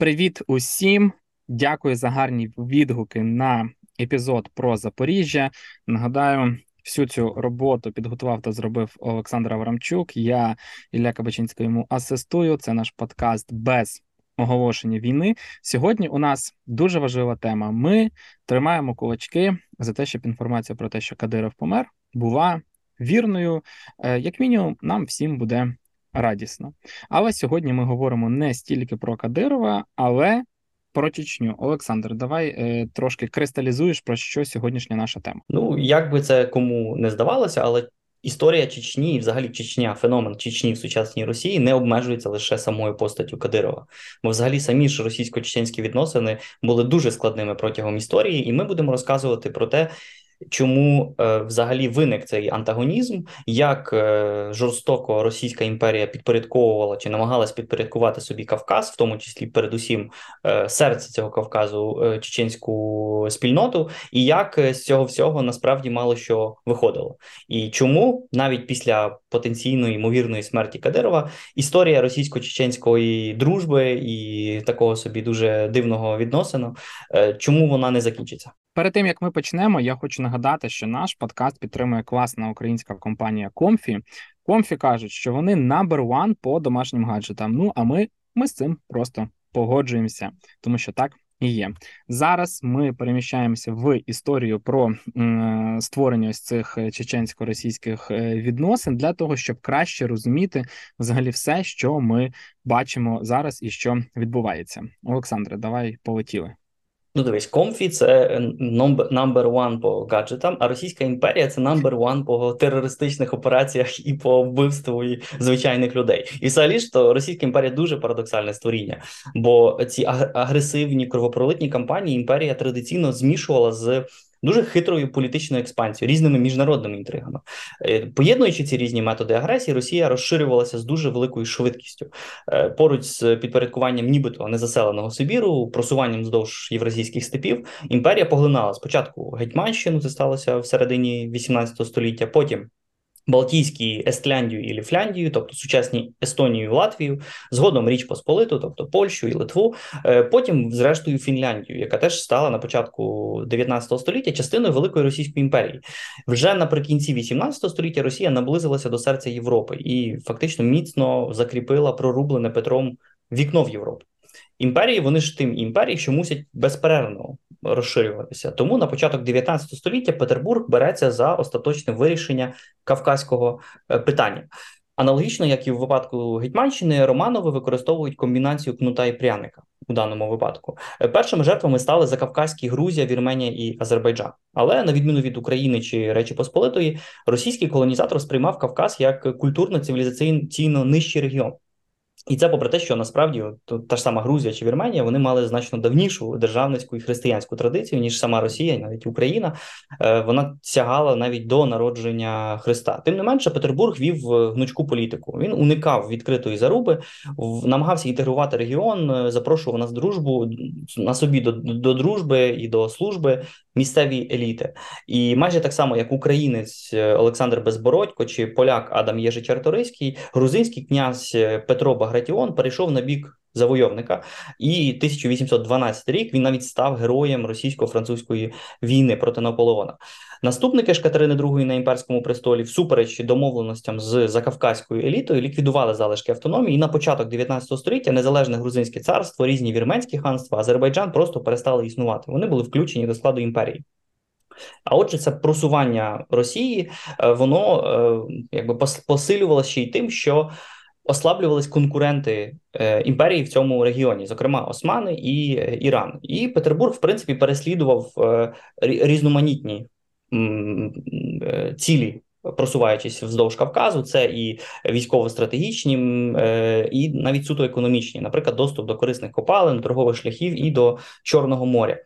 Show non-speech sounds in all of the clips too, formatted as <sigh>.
Привіт усім! Дякую за гарні відгуки на епізод про Запоріжжя. Нагадаю, всю цю роботу підготував та зробив Олександр Аврамчук. Я Ілля Кабачинський йому асистую. Це наш подкаст без оголошення війни. Сьогодні у нас дуже важлива тема. Ми тримаємо кулачки за те, щоб інформація про те, що Кадиров помер, була вірною. Е, як мінімум, нам всім буде радісно. Але сьогодні ми говоримо не стільки про Кадирова, але про Чечню. Олександр, давай е, трошки кристалізуєш про що сьогоднішня наша тема. Ну як би це кому не здавалося, але історія Чечні взагалі Чечня, феномен Чечні в сучасній Росії не обмежується лише самою постаттю Кадирова. Бо взагалі самі ж російсько-чеченські відносини були дуже складними протягом історії, і ми будемо розказувати про те, чому е, взагалі виник цей антагонізм, як е, жорстоко Російська імперія підпорядковувала чи намагалась підпорядкувати собі Кавказ, в тому числі передусім е, серце цього Кавказу, чеченську спільноту, і як з цього всього насправді мало що виходило, і чому навіть після потенційної ймовірної смерті Кадирова історія російсько-чеченської дружби і такого собі дуже дивного відносину, е, чому вона не закінчиться? Перед тим як ми почнемо, я хочу нагадати, що наш подкаст підтримує класна українська компанія Comfy. Comfy кажуть, що вони number one по домашнім гаджетам. Ну а ми, ми з цим просто погоджуємося, тому що так. Є зараз. Ми переміщаємося в історію про е, створення ось цих чеченсько-російських е, відносин для того, щоб краще розуміти взагалі все, що ми бачимо зараз і що відбувається. Олександре, давай полетіли. Ну, дивись, Comfy це number one по гаджетам, а Російська імперія це number one по терористичних операціях і по вбивству звичайних людей. І взагалі ж то Російська імперія дуже парадоксальне створіння, бо ці агресивні кровопролитні кампанії імперія традиційно змішувала з дуже хитрою політичною експансією, різними міжнародними інтригами. Е, поєднуючи ці різні методи агресії, Росія розширювалася з дуже великою швидкістю е, поруч з підпорядкуванням, нібито незаселеного Сибіру, просуванням вздовж євразійських степів. Імперія поглинала спочатку Гетьманщину, це сталося в середині 18 століття. Потім Балтійські Естляндію і Ліфляндію, тобто сучасні Естонію і Латвію, згодом Річ Посполиту, тобто Польщу і Литву, е, потім, зрештою, Фінляндію, яка теж стала на початку 19 століття частиною Великої Російської імперії. Вже наприкінці 18 століття Росія наблизилася до серця Європи і фактично міцно закріпила прорублене Петром вікно в Європу. Імперії вони ж тим імперії, що мусять безперервно розширюватися. Тому на початок 19 століття Петербург береться за остаточне вирішення кавказького е, питання. Аналогічно, як і в випадку Гетьманщини, Романови використовують комбінацію кнута і пряника у даному випадку. Е, першими жертвами стали Закавказькі Грузія, Вірменія і Азербайджан. Але на відміну від України чи Речі Посполитої, російський колонізатор сприймав Кавказ як культурно-цивілізаційно нижчий регіон. І це попри те, що насправді от, та ж сама Грузія чи Вірменія вони мали значно давнішу державницьку і християнську традицію, ніж сама Росія, навіть Україна. Е, Вона сягала навіть до народження Христа. Тим не менше, Петербург вів е, гнучку політику. Він уникав відкритої заруби, намагався інтегрувати регіон, е, запрошував нас дружбу на собі до, до дружби і до служби місцеві еліти. І майже так само, як українець Олександр Безбородько чи поляк Адам Єжичарториський, грузинський князь Петро Баграцький Багратіон перейшов на бік завойовника, і 1812 рік він навіть став героєм російсько-французької війни проти Наполеона. Наступники ж Катерини II на імперському престолі, всупереч домовленостям з закавказькою елітою, ліквідували залишки автономії. І на початок 19 століття незалежне грузинське царство, різні вірменські ханства, Азербайджан просто перестали існувати. Вони були включені до складу імперії. А отже, це просування Росії, е, воно е, якби посилювалося ще й тим, що ослаблювались конкуренти е, імперії в цьому регіоні, зокрема Османи і е, Іран. І Петербург, в принципі, переслідував е, різноманітні цілі. Просуваючись вздовж Кавказу, це і військово-стратегічні, і навіть суто економічні, наприклад, доступ до корисних копалин, торгових шляхів і до Чорного моря.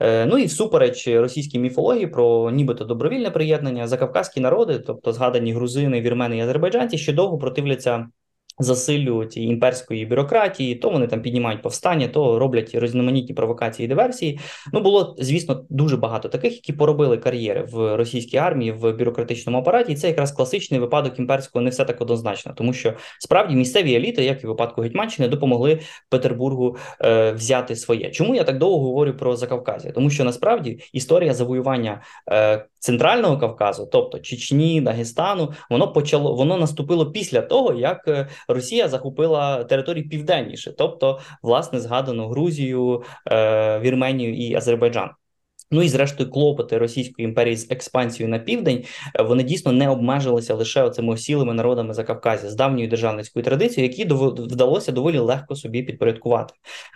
Ну і всупереч російській міфології про нібито добровільне приєднання закавказькі народи, тобто згадані грузини, вірмени і азербайджанці, ще довго противляться засилюють імперської бюрократії, то вони там піднімають повстання, то роблять різноманітні провокації і диверсії. Ну було звісно дуже багато таких, які поробили кар'єри в російській армії в бюрократичному апараті. І це якраз класичний випадок імперського не все так однозначно, тому що справді місцеві еліти, як і в випадку Гетьманщини, допомогли Петербургу е, взяти своє. Чому я так довго говорю про Закавказя? Тому що насправді історія завоювання е, центрального Кавказу, тобто Чечні, Дагестану, воно почало воно наступило після того, як е, Росія захопила території південніше, тобто власне згадану Грузію, е, Вірменію і Азербайджан. Ну і зрештою, клопоти Російської імперії з експансією на південь е, вони дійсно не обмежилися лише оцими осілими народами Закавказя з давньою державницькою традицією, які вдалося доволі легко собі підпорядкувати.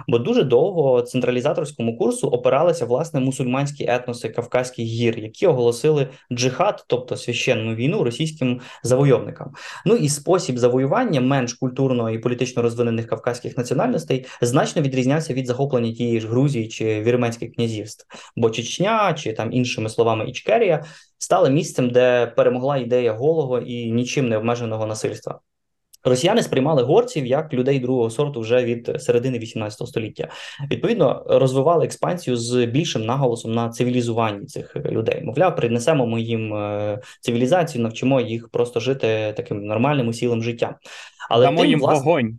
Бо дуже довго централізаторському курсу опиралися власне мусульманські етноси Кавказьких гір, які оголосили джихад, тобто священну війну російським завойовникам. Ну і спосіб завоювання менш культурно і політично розвинених кавказьких національностей значно відрізнявся від захоплення тієї ж Грузії чи вірменських князівств. Бо Чечня чи там іншими словами Ічкерія стали місцем, де перемогла ідея голого і нічим не обмеженого насильства. Росіяни сприймали горців як людей другого сорту вже від середини 18 століття. Відповідно, розвивали експансію з більшим наголосом на цивілізуванні цих людей. Мовляв, принесемо ми їм е, цивілізацію, навчимо їх просто жити таким нормальним усілим життям. Але Дамо тим, їм власне, вогонь.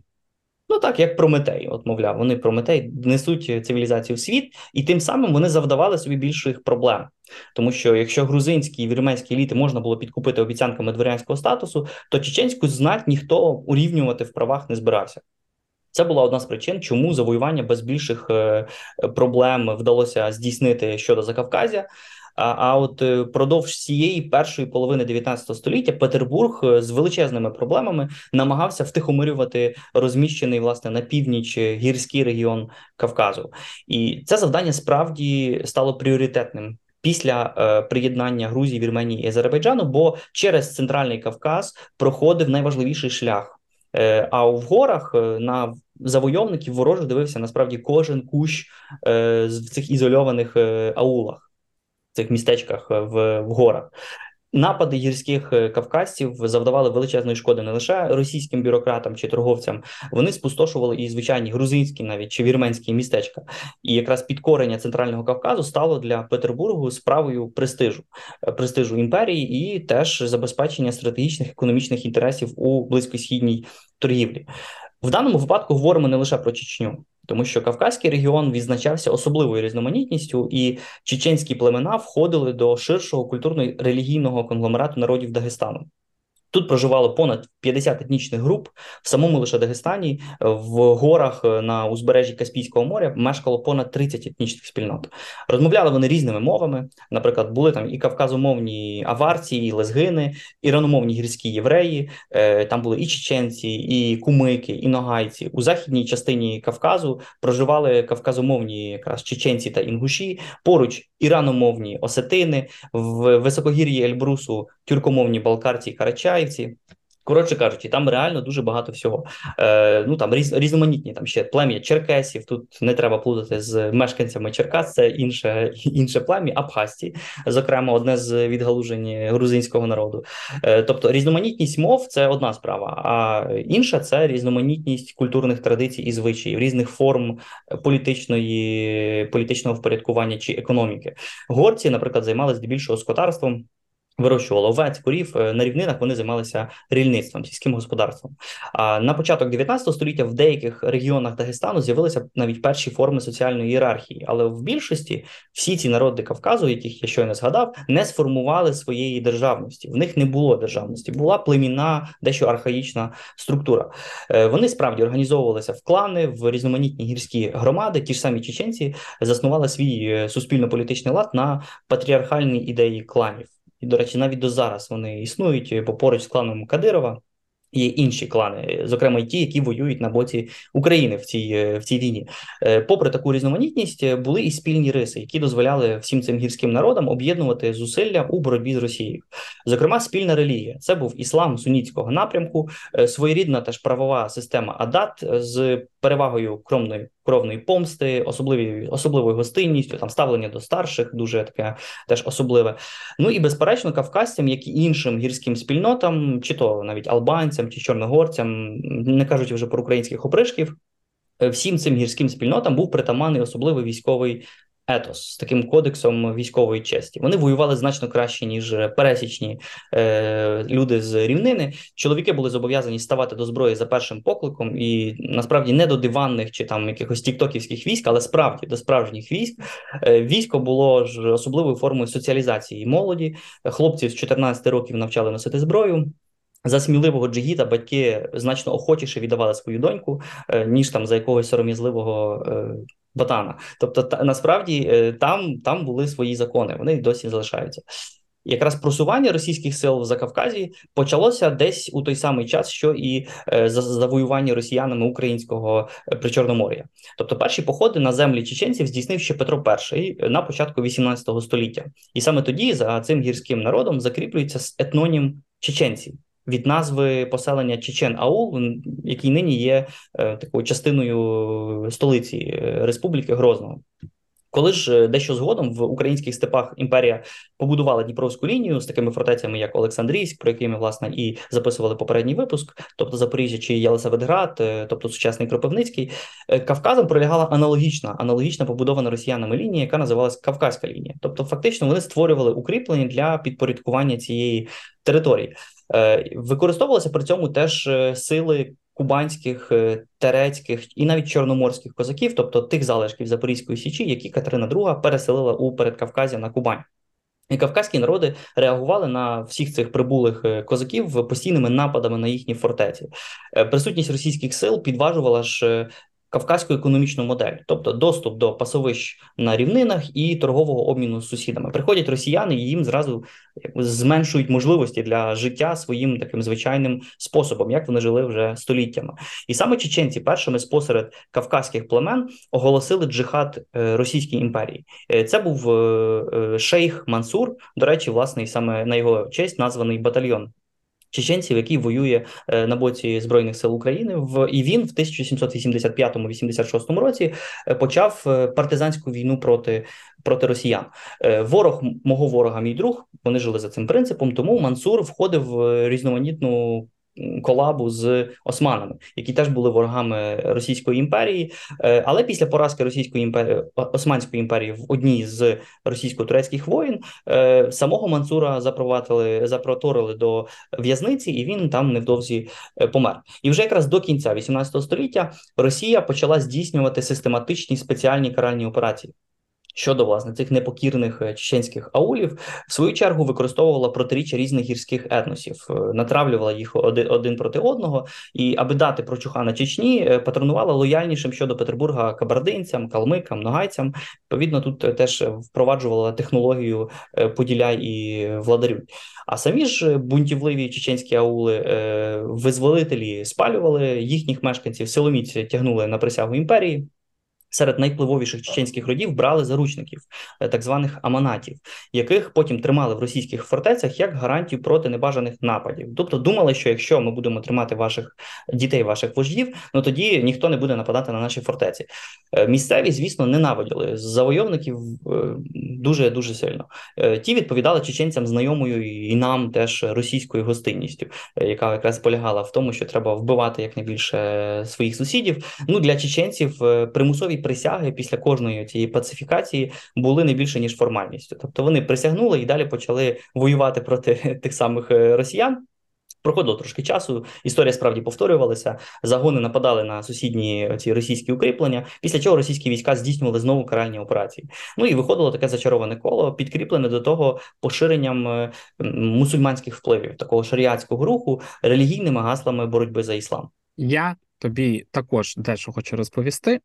Ну так, як Прометей, от мовляв, вони Прометей несуть цивілізацію в світ, і тим самим вони завдавали собі більших проблем. Тому що якщо грузинські і вірменські еліти можна було підкупити обіцянками дворянського статусу, то чеченську знать ніхто урівнювати в правах не збирався. Це була одна з причин, чому завоювання без більших е, проблем вдалося здійснити щодо Закавказя. А от е, продовж цієї першої половини 19 століття Петербург е, з величезними проблемами намагався втихомирювати розміщений власне на північ гірський регіон Кавказу, і це завдання справді стало пріоритетним. Після е, приєднання Грузії, Вірменії і Азербайджану, бо через центральний Кавказ проходив найважливіший шлях. Е, а в горах е, на завойовників ворожих дивився насправді кожен кущ е, в цих ізольованих е, аулах цих містечках е, в, в горах. Напади гірських е, кавказців завдавали величезної шкоди не лише російським бюрократам чи торговцям, вони спустошували і звичайні грузинські, навіть чи вірменські містечка. І якраз підкорення центрального Кавказу стало для Петербургу справою престижу, е, престижу імперії і теж забезпечення стратегічних економічних інтересів у близькосхідній торгівлі. В даному випадку говоримо не лише про Чечню тому що Кавказький регіон відзначався особливою різноманітністю, і чеченські племена входили до ширшого культурно-релігійного конгломерату народів Дагестану. Тут проживало понад 50 етнічних груп в самому лише Дагестані, в горах е, на узбережжі Каспійського моря мешкало понад 30 етнічних спільнот. Розмовляли вони різними мовами. Наприклад, були там і кавказомовні аварці, і лезгини, і раномовні гірські євреї. Е, там були і чеченці, і кумики, і ногайці. У західній частині Кавказу проживали кавказомовні якраз чеченці та інгуші. Поруч іраномовні осетини в високогір'ї Ельбрусу, тюркомовні балкарці і карачаї. Миколаївці. Коротше кажучи, там реально дуже багато всього. Е, Ну там різ, різноманітні там ще плем'я черкесів. Тут не треба плутати з мешканцями Черкас, це інше <laughs> інше плем'я Абхазці, зокрема, одне з відгалужень грузинського народу. Е, Тобто різноманітність мов це одна справа, а інша це різноманітність культурних традицій і звичаїв, різних форм політичної політичного впорядкування чи економіки. Горці, наприклад, займалися здебільшого скотарством. Вирощували овець, корів е, на рівнинах. Вони займалися рільництвом, сільським господарством. А на початок 19 століття в деяких регіонах Дагестану з'явилися навіть перші форми соціальної ієрархії, але в більшості всі ці народи Кавказу, яких я щойно згадав, не сформували своєї державності. В них не було державності, була племінна, дещо архаїчна структура. Е, вони справді організовувалися в клани, в різноманітні гірські громади. Ті ж самі чеченці заснували свій е, суспільно-політичний лад на патріархальній ідеї кланів. І, до речі, навіть до зараз вони існують поруч з кланом Кадирова. Є інші клани, зокрема й ті, які воюють на боці України в цій е, в цій війні. Е, попри таку різноманітність, е, були і спільні риси, які дозволяли всім цим гірським народам об'єднувати зусилля у боротьбі з Росією. Зокрема, спільна релігія це був іслам сунітського напрямку, своєрідна теж правова система Адат з перевагою кромної кровної помсти, особливі особливою гостинністю, там ставлення до старших, дуже таке теж особливе. Ну і безперечно, кавказцям, як і іншим гірським спільнотам, чи то навіть албанцям чи чорногорцям, не кажучи вже про українських опришків, всім цим гірським спільнотам був притаманний особливий військовий етос з таким кодексом військової честі. Вони воювали значно краще ніж пересічні е, люди з рівнини. Чоловіки були зобов'язані ставати до зброї за першим покликом, і насправді не до диванних чи там якихось тіктоківських військ, але справді до справжніх військ. Е, військо було ж особливою формою соціалізації молоді. Хлопців з 14 років навчали носити зброю. За сміливого джигіта батьки значно охочіше віддавали свою доньку, е, ніж там за якогось сором'язливого е, ботана. Тобто, та, насправді е, там там були свої закони, вони досі залишаються. Якраз просування російських сил в Закавказі почалося десь у той самий час, що і е, завоювання росіянами українського е, причорномор'я. Тобто, перші походи на землі чеченців здійснив ще Петро І на початку 18 століття, і саме тоді за цим гірським народом закріплюється етнонім чеченців від назви поселення Чечен Аул, який нині є е, такою частиною столиці е, Республіки Грозного. Коли ж е, дещо згодом в українських степах імперія побудувала Дніпровську лінію з такими фортецями, як Олександрійськ, про які ми власне і записували попередній випуск, тобто Запоріжжя чи Єлисаветград, тобто сучасний Кропивницький, Кавказом пролягала аналогічна, аналогічна побудована росіянами лінія, яка називалась Кавказька лінія. Тобто, фактично, вони створювали укріплення для підпорядкування цієї території. Е, використовувалися при цьому теж е, сили кубанських, е, терецьких і навіть чорноморських козаків, тобто тих залишків Запорізької січі, які Катерина II переселила у передкавказі на Кубань. І кавказькі народи реагували на всіх цих прибулих козаків постійними нападами на їхні фортеці. Присутність російських сил підважувала ж кавказьку економічну модель, тобто доступ до пасовищ на рівнинах і торгового обміну з сусідами. Приходять росіяни і їм зразу зменшують можливості для життя своїм таким звичайним способом, як вони жили вже століттями. І саме чеченці першими спосеред кавказьких племен оголосили джихад е, Російській імперії. Е, це був е, шейх Мансур. До речі, власне, і саме на його честь названий батальйон чеченців, який воює е, на боці збройних сил України. В і він в 1785-86 році е, почав е, партизанську війну проти проти росіян. Ворог мого ворога, мій друг. Вони жили за цим принципом. Тому Мансур входив в різноманітну колабу з османами, які теж були ворогами Російської імперії. Е, але після поразки Російської імперії Османської імперії в одній з російсько-турецьких воїн е, самого Мансура запровадили запроторили до в'язниці, і він там невдовзі е, помер. І вже якраз до кінця 18 століття Росія почала здійснювати систематичні спеціальні каральні операції щодо власне цих непокірних е, чеченських аулів, в свою чергу використовувала протиріччя різних гірських етносів, е, натравлювала їх один проти одного, і аби дати прочуха Чечні, е, патронувала лояльнішим щодо Петербурга кабардинцям, калмикам, ногайцям. Відповідно, тут теж впроваджувала технологію поділяй і владарюй. А самі ж бунтівливі чеченські аули визволителі спалювали їхніх мешканців, силоміць тягнули на присягу імперії серед найвпливовіших чеченських родів брали заручників, е, так званих аманатів, яких потім тримали в російських фортецях як гарантію проти небажаних нападів. Тобто думали, що якщо ми будемо тримати ваших дітей, ваших вождів, ну тоді ніхто не буде нападати на наші фортеці. Е, місцеві, звісно, ненавиділи завойовників дуже дуже сильно. Е, ті відповідали чеченцям знайомою і нам теж російською гостинністю, яка якраз полягала в тому, що треба вбивати якнайбільше своїх сусідів. Ну для чеченців примусові присяги після кожної цієї пацифікації були не більше ніж формальністю. Тобто вони присягнули і далі почали воювати проти <laughs> тих самих е, росіян. Проходило трошки часу, історія справді повторювалася. Загони нападали на сусідні ці російські укріплення, після чого російські війська здійснювали знову каральні операції. Ну і виходило таке зачароване коло, підкріплене до того поширенням е, мусульманських впливів, такого шаріатського руху, релігійними гаслами боротьби за іслам. Я тобі також дещо хочу розповісти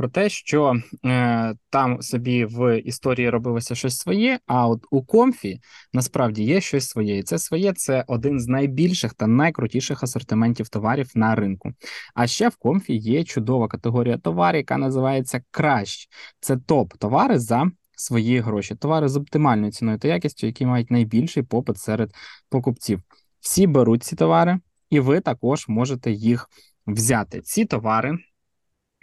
про те, що е, там собі в історії робилося щось своє, а от у Comfy насправді є щось своє, і це своє це один з найбільших та найкрутіших асортиментів товарів на ринку. А ще в Comfy є чудова категорія товарів, яка називається кращ. Це топ-товари за свої гроші, товари з оптимальною ціною та якістю, які мають найбільший попит серед покупців. Всі беруть ці товари, і ви також можете їх взяти. Ці товари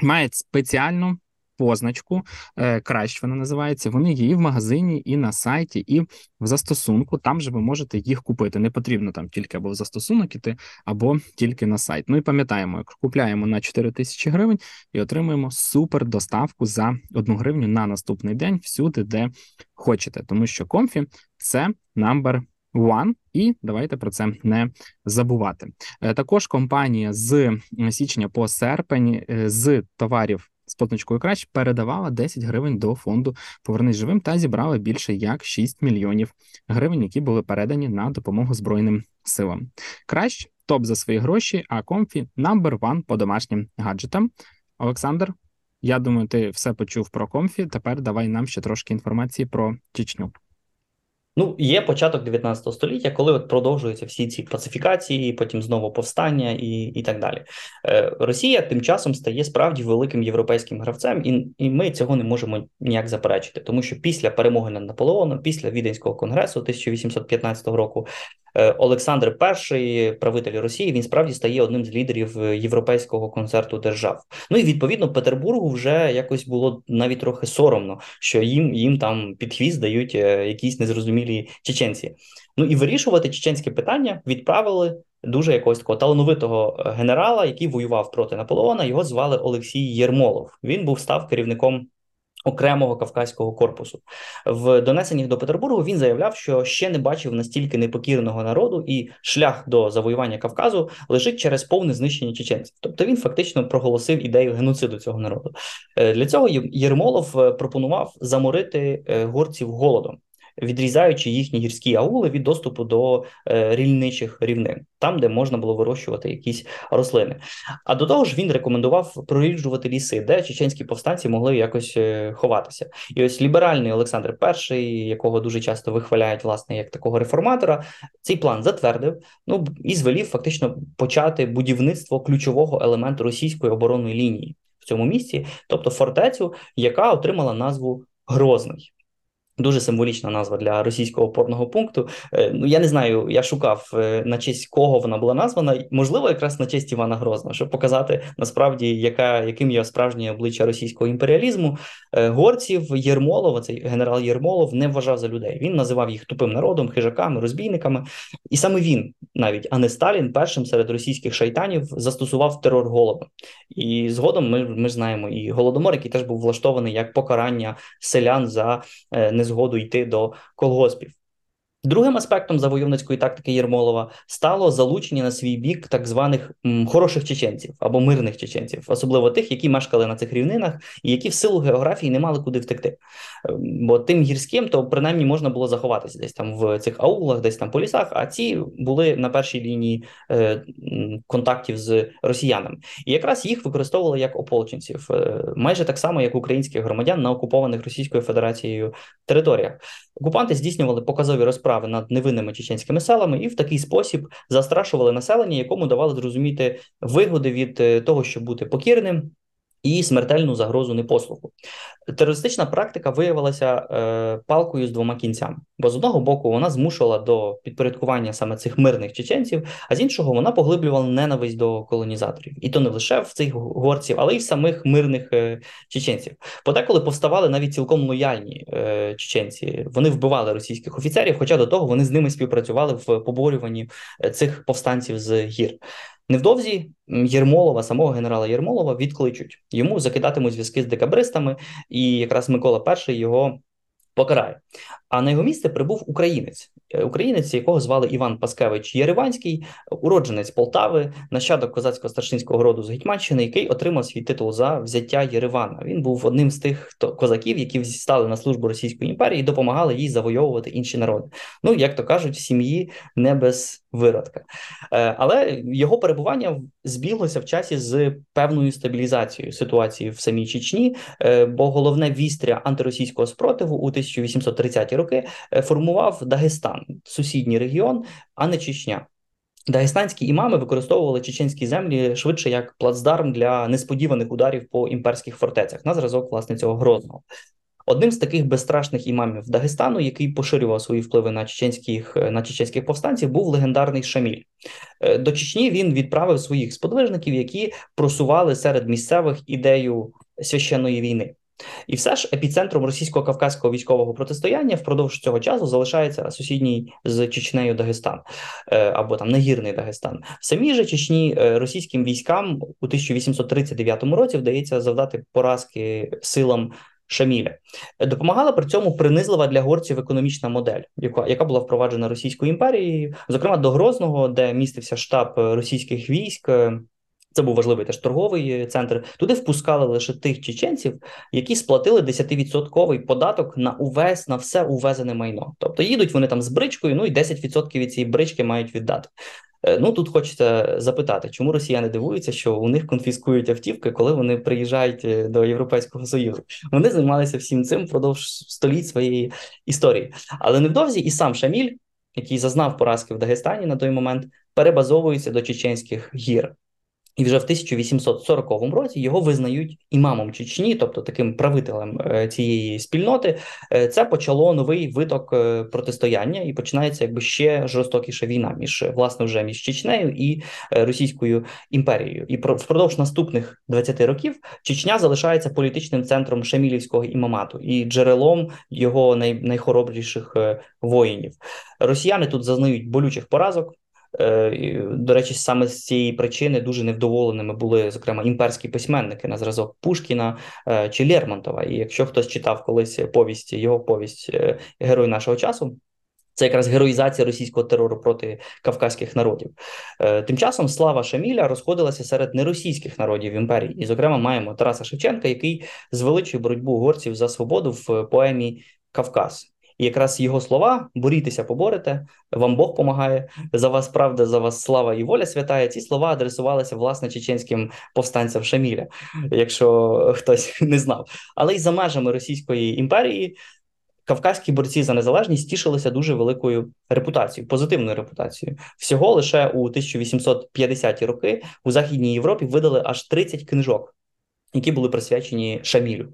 мають спеціальну позначку, е, краще вона називається. Вони і в магазині, і на сайті, і в застосунку. Там же ви можете їх купити. Не потрібно там тільки або в застосунок іти, або тільки на сайт. Ну і пам'ятаємо, як купляємо на 4 тисячі гривень і отримуємо супер доставку за 1 гривню на наступний день всюди, де хочете, тому що Comfy це number One, і давайте про це не забувати. Е, також компанія з січня по серпень е, з товарів з позначкою краще передавала 10 гривень до фонду Повернись живим та зібрала більше як 6 мільйонів гривень, які були передані на допомогу Збройним силам. Краще топ за свої гроші, а Comfy number one по домашнім гаджетам. Олександр, я думаю, ти все почув про Comfy. Тепер давай нам ще трошки інформації про Чечню. Ну, є початок 19 століття, коли от продовжуються всі ці пацифікації, потім знову повстання і і так далі. Е, Росія тим часом стає справді великим європейським гравцем, і і ми цього не можемо ніяк заперечити, тому що після перемоги над Наполеоном, після Віденського конгресу 1815 року, Олександр І, правитель Росії, він справді стає одним з лідерів е, європейського концерту держав. Ну і відповідно Петербургу вже якось було навіть трохи соромно, що їм їм там під хвіст дають е, якісь незрозумілі чеченці. Ну і вирішувати чеченське питання відправили дуже якогось такого талановитого генерала, який воював проти Наполеона. Його звали Олексій Єрмолов. Він був став керівником окремого кавказького корпусу в донесеннях до Петербургу. Він заявляв, що ще не бачив настільки непокірного народу, і шлях до завоювання Кавказу лежить через повне знищення чеченців. Тобто він фактично проголосив ідею геноциду цього народу. Е, для цього Єрмолов е, пропонував заморити е, горців голодом відрізаючи їхні гірські аули від доступу до е, рільничих рівнин, там, де можна було вирощувати якісь рослини. А до того ж, він рекомендував проріджувати ліси, де чеченські повстанці могли якось е, ховатися. І ось ліберальний Олександр І, якого дуже часто вихваляють власне як такого реформатора, цей план затвердив. Ну і звелів фактично почати будівництво ключового елементу російської оборонної лінії в цьому місці, тобто фортецю, яка отримала назву Грозний. Дуже символічна назва для російського опорного пункту. Е, ну я не знаю, я шукав е, на честь кого вона була названа. Можливо, якраз на честь Івана Грозного, щоб показати насправді, яка яким є справжнє обличчя російського імперіалізму. Е, горців Єрмолова, цей генерал Єрмолов, не вважав за людей. Він називав їх тупим народом, хижаками, розбійниками. І саме він, навіть а не Сталін, першим серед російських шайтанів застосував терор голоду. І згодом ми ми знаємо і голодомор, який теж був влаштований як покарання селян за не згоду йти до колгоспів. Другим аспектом завойовницької тактики Єрмолова стало залучення на свій бік так званих м, хороших чеченців або мирних чеченців, особливо тих, які мешкали на цих рівнинах і які в силу географії не мали куди втекти. Ем, бо тим гірським, то принаймні можна було заховатися десь там в цих аулах, десь там по лісах. А ці були на першій лінії е, контактів з росіянами, і якраз їх використовували як ополченців, е, майже так само, як українських громадян на окупованих Російською Федерацією територіях. Окупанти здійснювали показові розправи над невинними чеченськими селами і в такий спосіб застрашували населення, якому давали зрозуміти вигоди від е, того, щоб бути покірним і смертельну загрозу непослуху. Терористична практика виявилася е, палкою з двома кінцями, бо з одного боку вона змушувала до підпорядкування саме цих мирних чеченців, а з іншого вона поглиблювала ненависть до колонізаторів, і то не лише в цих горців, але й в самих мирних е, чеченців. Подеколи повставали навіть цілком лояльні е, чеченці. Вони вбивали російських офіцерів, хоча до того вони з ними співпрацювали в поборюванні е, цих повстанців з гір. Невдовзі Єрмолова, самого генерала Єрмолова, відкличуть. Йому закидатимуть зв'язки з декабристами, і якраз Микола І його покарає. А на його місце прибув українець, е, українець, якого звали Іван Паскевич Єреванський, уродженець Полтави, нащадок козацького старшинського роду з Гетьманщини, який отримав свій титул за взяття Єревана. Він був одним з тих хто козаків, які стали на службу Російської імперії і допомагали їй завойовувати інші народи. Ну як то кажуть, в сім'ї не без виродка. Е, але його перебування збіглося в часі з певною стабілізацією ситуації в самій Чечні, е, бо головне вістря антиросійського спротиву у 1830-ті роки е, формував Дагестан, сусідній регіон, а не Чечня. Дагестанські імами використовували чеченські землі швидше як плацдарм для несподіваних ударів по імперських фортецях на зразок власне цього Грозного. Одним з таких безстрашних імамів Дагестану, який поширював свої впливи на чеченських на чеченських повстанців, був легендарний Шаміль. Е, до Чечні він відправив своїх сподвижників, які просували серед місцевих ідею священної війни. І все ж епіцентром російсько-кавказького військового протистояння впродовж цього часу залишається сусідній з Чечнею Дагестан е, або там негірний Дагестан. В самій же Чечні е, російським військам у 1839 році вдається завдати поразки силам. Шаміля допомагала при цьому принизлива для горців економічна модель, яка яка була впроваджена Російською імперією, зокрема до Грозного, де містився штаб російських військ. Це був важливий теж торговий центр. Туди впускали лише тих чеченців, які сплатили 10% податок на увесь на все увезене майно. Тобто їдуть вони там з бричкою, ну і 10% від цієї брички мають віддати. Е, ну тут хочеться запитати, чому росіяни дивуються, що у них конфіскують автівки, коли вони приїжджають е, до Європейського Союзу. Вони займалися всім цим впродовж століть своєї історії. Але невдовзі і сам Шаміль, який зазнав поразки в Дагестані на той момент, перебазовується до чеченських гір. І вже в 1840 році його визнають імамом Чечні, тобто таким правителем е, цієї спільноти. Е, це почало новий виток е, протистояння, і починається якби ще жорстокіша війна між власне вже між Чечнею і Російською імперією. І впродовж наступних 20 років Чечня залишається політичним центром Шамілівського імамату і джерелом його най найхоробріших воїнів. Росіяни тут зазнають болючих поразок. Е, до речі, саме з цієї причини дуже невдоволеними були зокрема імперські письменники на зразок Пушкіна е, чи Лермонтова. І якщо хтось читав колись повість, його повість е, Герой нашого часу. Це якраз героїзація російського терору проти кавказьких народів. Тим часом слава Шаміля розходилася серед неросійських народів імперії, і, зокрема, маємо Тараса Шевченка, який звеличує боротьбу угорців за свободу в поемі Кавказ. І якраз його слова борітеся, поборете, вам Бог помагає, за вас правда, за вас слава і воля святая. Ці слова адресувалися власне чеченським повстанцям Шаміля, якщо хтось <laughs> не знав. Але й за межами Російської імперії. Кавказькі борці за незалежність тішилися дуже великою репутацією, позитивною репутацією. Всього лише у 1850-ті роки у Західній Європі видали аж 30 книжок які були присвячені Шамілю.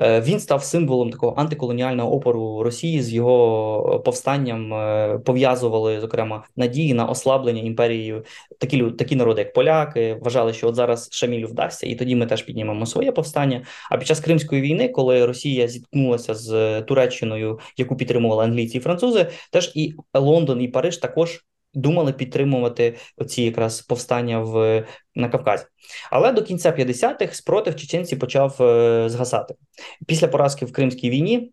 Е, він став символом такого антиколоніального опору Росії з його повстанням. Е, пов'язували зокрема надії на ослаблення імперією. Такі такі народи, як поляки, вважали, що от зараз Шамілю вдасться, і тоді ми теж піднімемо своє повстання. А під час Кримської війни, коли Росія зіткнулася з Туреччиною, яку підтримували англійці і французи, теж і Лондон і Париж також думали підтримувати оці якраз повстання в на Кавказі. Але до кінця 50-х спротив чеченці почав е, згасати після поразки в Кримській війні.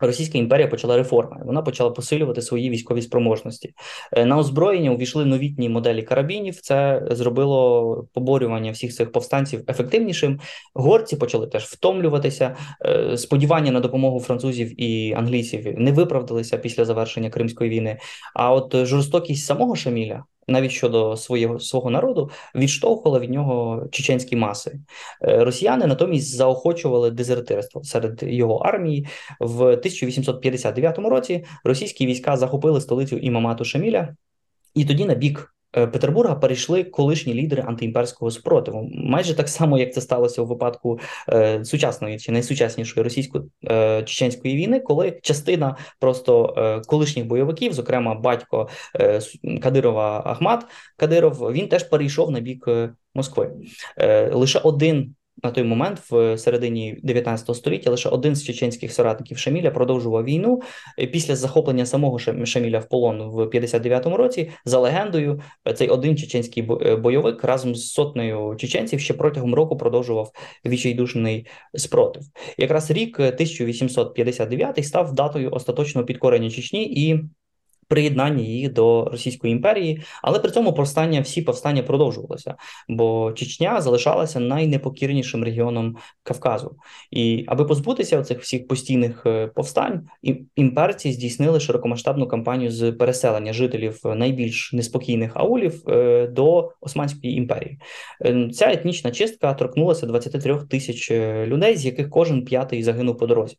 Російська імперія почала реформи. Вона почала посилювати свої військові спроможності. Е, на озброєння увійшли новітні моделі карабінів. Це зробило поборювання всіх цих повстанців ефективнішим. Горці почали теж втомлюватися. Е, сподівання на допомогу французів і англійців не виправдалися після завершення Кримської війни. А от жорстокість самого Шаміля навіть щодо своєго свого народу, відштовхувала від нього чеченські маси. Е, росіяни натомість заохочували дезертирство серед його армії в 1859 році. Російські війська захопили столицю імамату Шаміля, і тоді на бік Петербурга перейшли колишні лідери антиімперського спротиву, майже так само, як це сталося у випадку е, сучасної чи найсучаснішої російсько-чеченської е, війни, коли частина просто е, колишніх бойовиків, зокрема батько е, Кадирова Ахмат Кадиров, він теж перейшов на бік е, Москви. Е, лише один на той момент, в середині 19 століття, лише один з чеченських соратників Шаміля продовжував війну. Після захоплення самого Шаміля в полон в 59-му році, за легендою, цей один чеченський е, бойовик разом з сотнею чеченців ще протягом року продовжував відчайдушний спротив. Якраз рік 1859 став датою остаточного підкорення Чечні і приєднання їх до Російської імперії, але при цьому повстання всі повстання продовжувалися, бо Чечня залишалася найнепокірнішим регіоном Кавказу. І аби позбутися цих всіх постійних е, повстань, імперці здійснили широкомасштабну кампанію з переселення жителів найбільш неспокійних аулів е, до Османської імперії. Е, ця етнічна чистка торкнулася 23 тисяч людей, з яких кожен п'ятий загинув по дорозі.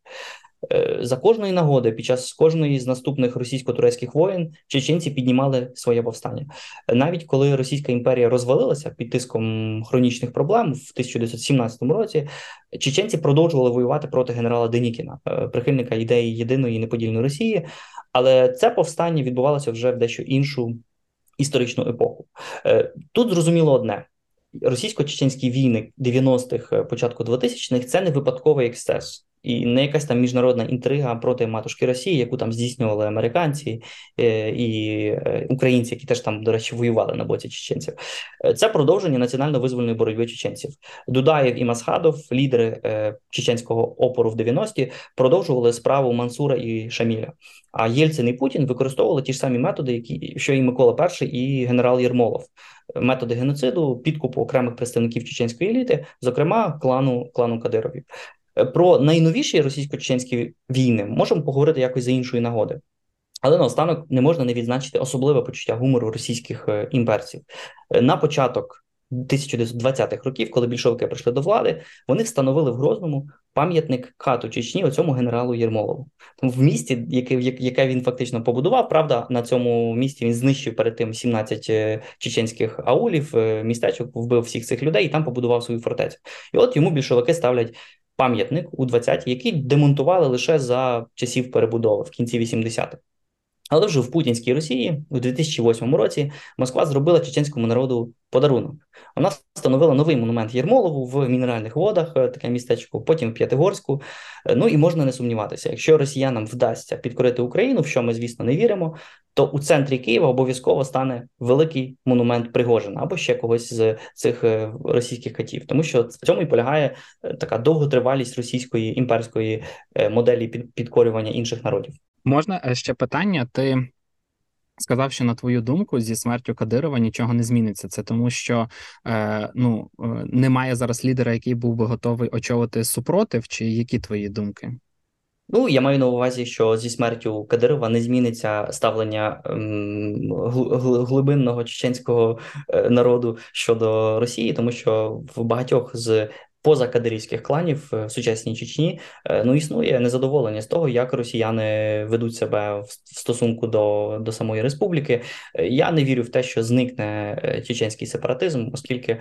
Е, за кожної нагоди під час кожної з наступних російсько-турецьких воєн чеченці піднімали своє повстання. Навіть коли Російська імперія розвалилася під тиском хронічних проблем в 1917 році, чеченці продовжували воювати проти генерала Денікіна, е, прихильника ідеї єдиної неподільної Росії. Але це повстання відбувалося вже в дещо іншу історичну епоху. Е, тут зрозуміло одне. російсько-чеченські війни 90-х, початку 2000-х – це не випадковий ексцес і не якась там міжнародна інтрига проти матушки Росії, яку там здійснювали американці е, і е, українці, які теж там, до речі, воювали на боці чеченців. Е, це продовження національно-визвольної боротьби чеченців. Дудаєв і Масхадов, лідери чеченського опору в 90-ті, продовжували справу Мансура і Шаміля. А Єльцин і Путін використовували ті ж самі методи, які що і Микола І і генерал Єрмолов. Методи геноциду, підкупу окремих представників чеченської еліти, зокрема клану клану Кадировів. Е, про найновіші російсько-чеченські війни можемо поговорити якось за іншої нагоди. Але наостанок не можна не відзначити особливе почуття гумору російських е, імперців. Е, на початок 1920-х років, коли більшовики прийшли до влади, вони встановили в Грозному пам'ятник кату Чечні оцьому генералу Єрмолову. В місті, яке яке він фактично побудував, правда, на цьому місті він знищив перед тим 17 чеченських аулів, містечок, вбив всіх цих людей і там побудував свою фортецю. І от йому більшовики ставлять пам'ятник у 20-ті, який демонтували лише за часів перебудови в кінці 80-х. Але вже в Путінській Росії у 2008 році Москва зробила чеченському народу подарунок. Вона встановила новий монумент Єрмолову в мінеральних водах, е, таке містечко, потім в П'ятигорську. Е, ну і можна не сумніватися, якщо росіянам вдасться підкорити Україну, в що ми, звісно, не віримо, то у центрі Києва обов'язково стане великий монумент Пригожина або ще когось з цих е, російських катів, тому що в цьому і полягає така довготривалість російської імперської моделі підкорювання інших народів. Можна ще питання? Ти сказав, що на твою думку зі смертю Кадирова нічого не зміниться. Це тому, що е, ну е, немає зараз лідера, який був би готовий очолити супротив, чи які твої думки? Ну, я маю на увазі, що зі смертю Кадирова не зміниться ставлення ем, глибинного чеченського е, народу щодо Росії, тому що в багатьох з позакадирівських кланів в сучасній Чечні е, ну існує незадоволення з того, як росіяни ведуть себе в стосунку до до самої республіки. Е, я не вірю в те, що зникне е, чеченський сепаратизм, оскільки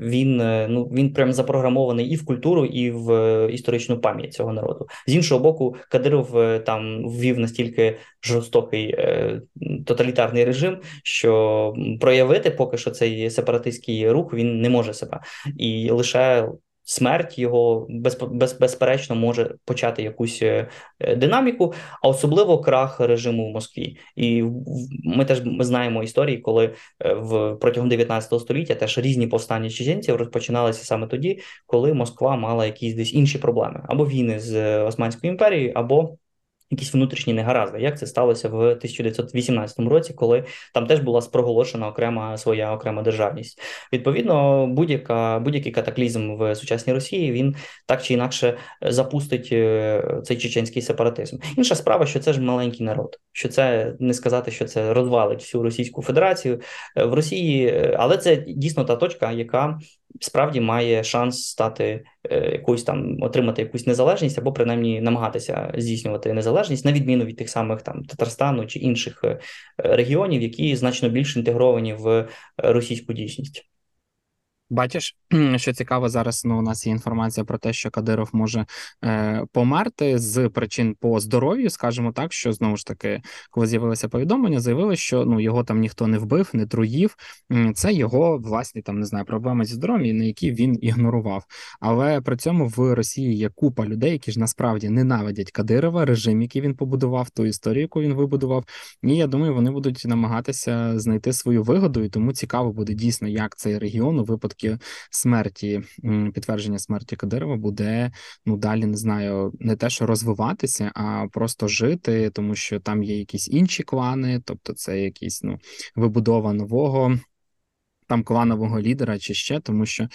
він ну він прям запрограмований і в культуру, і в історичну пам'ять цього народу. З іншого боку, Кадиров там ввів настільки жорстокий тоталітарний режим, що проявити поки що цей сепаратистський рух він не може себе і лише смерть його без, без, безперечно може почати якусь е, динаміку, а особливо крах режиму в Москві. І ми теж знаємо історії, коли е, в протягом 19 століття теж різні повстання чеченців розпочиналися саме тоді, коли Москва мала якісь десь інші проблеми або війни з Османською імперією, або якісь внутрішні негаразди. Як це сталося в 1918 році, коли там теж була спроголошена окрема своя окрема державність? Відповідно, будь-яка будь-який катаклізм в сучасній Росії він так чи інакше запустить е, цей чеченський сепаратизм. Інша справа, що це ж маленький народ, що це не сказати, що це розвалить всю Російську Федерацію е, в Росії, е, але це дійсно та точка, яка справді має шанс стати якусь там отримати якусь незалежність або принаймні намагатися здійснювати незалежність на відміну від тих самих там Татарстану чи інших е, регіонів, які значно більш інтегровані в е, російську дійсність. Бачиш, <clears throat> що цікаво зараз. Ну у нас є інформація про те, що Кадиров може е, померти з причин по здоров'ю, скажімо так, що знову ж таки, коли з'явилося повідомлення, заявили, що ну його там ніхто не вбив, не труїв. Це його власні там не знаю проблеми зі здоров'ям, на які він ігнорував. Але при цьому в Росії є купа людей, які ж насправді ненавидять Кадирова, режим, який він побудував, ту історію, яку він вибудував. І я думаю, вони будуть намагатися знайти свою вигоду, і тому цікаво буде дійсно, як цей регіон у випадку випадки смерті, підтвердження смерті Кадирова буде ну далі не знаю, не те, що розвиватися, а просто жити, тому що там є якісь інші клани, тобто це якісь ну вибудова нового. Там кланового лідера чи ще, тому що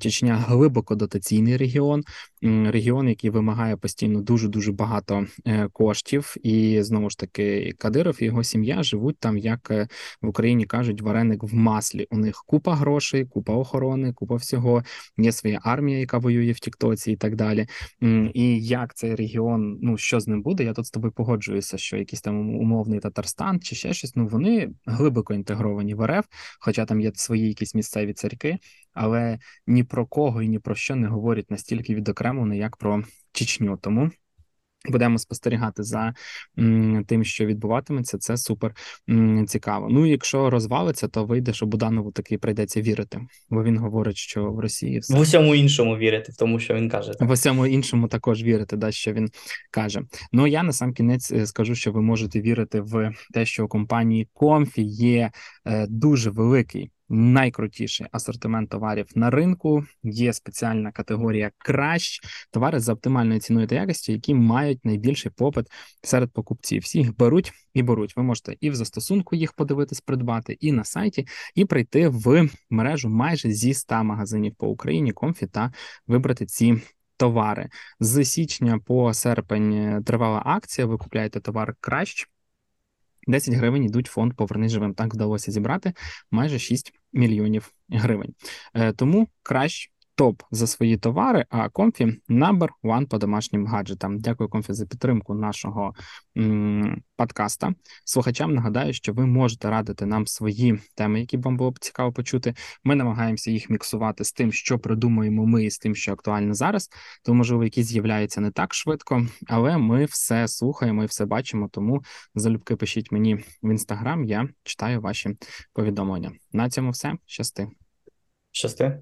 Чечня глибоко дотаційний регіон, регіон, який вимагає постійно дуже дуже багато е, коштів, і знову ж таки Кадиров і його сім'я живуть там, як е, в Україні кажуть, вареник в маслі. У них купа грошей, купа охорони, купа всього. Є своя армія, яка воює в Тіктоці, і так далі. І як цей регіон, ну що з ним буде? Я тут з тобою погоджуюся, що якийсь там умовний Татарстан чи ще щось. Ну вони глибоко інтегровані в РФ, хоча там є свої якісь місцеві царьки але ні про кого і ні про що не говорять настільки відокремлено, як про Чечню. Тому Будемо спостерігати за тим, що відбуватиметься. Це супер цікаво. Ну, якщо розвалиться, то вийде, що Буданову таки прийдеться вірити, бо він говорить, що в Росії все в усьому іншому вірити, в тому, що він каже. Так. В усьому іншому також вірити, да, що він каже. Ну я на сам кінець е, скажу, що ви можете вірити в те, що у компанії Комфі є е, дуже великий найкрутіший асортимент товарів на ринку. Є спеціальна категорія кращ товари з оптимальною ціною та якістю, які мають найбільший попит серед покупців. Всі їх беруть і беруть. Ви можете і в застосунку їх подивитись, придбати, і на сайті, і прийти в мережу майже зі 100 магазинів по Україні Comfy та вибрати ці. Товари з січня по серпень е, тривала акція. Ви купляєте товар краще. 10 гривень йдуть фонд Повернись живим. Так вдалося зібрати майже 6 мільйонів гривень. Е, тому краще топ за свої товари, а Comfy number one по домашнім гаджетам. Дякую, Comfy, за підтримку нашого м- подкаста. Слухачам нагадаю, що ви можете радити нам свої теми, які вам було б цікаво почути. Ми намагаємося їх міксувати з тим, що придумуємо ми, і з тим, що актуально зараз. То, можливо, які з'являються не так швидко, але ми все слухаємо і все бачимо. Тому залюбки пишіть мені в інстаграм. Я читаю ваші повідомлення. На цьому все щасти. Щасти.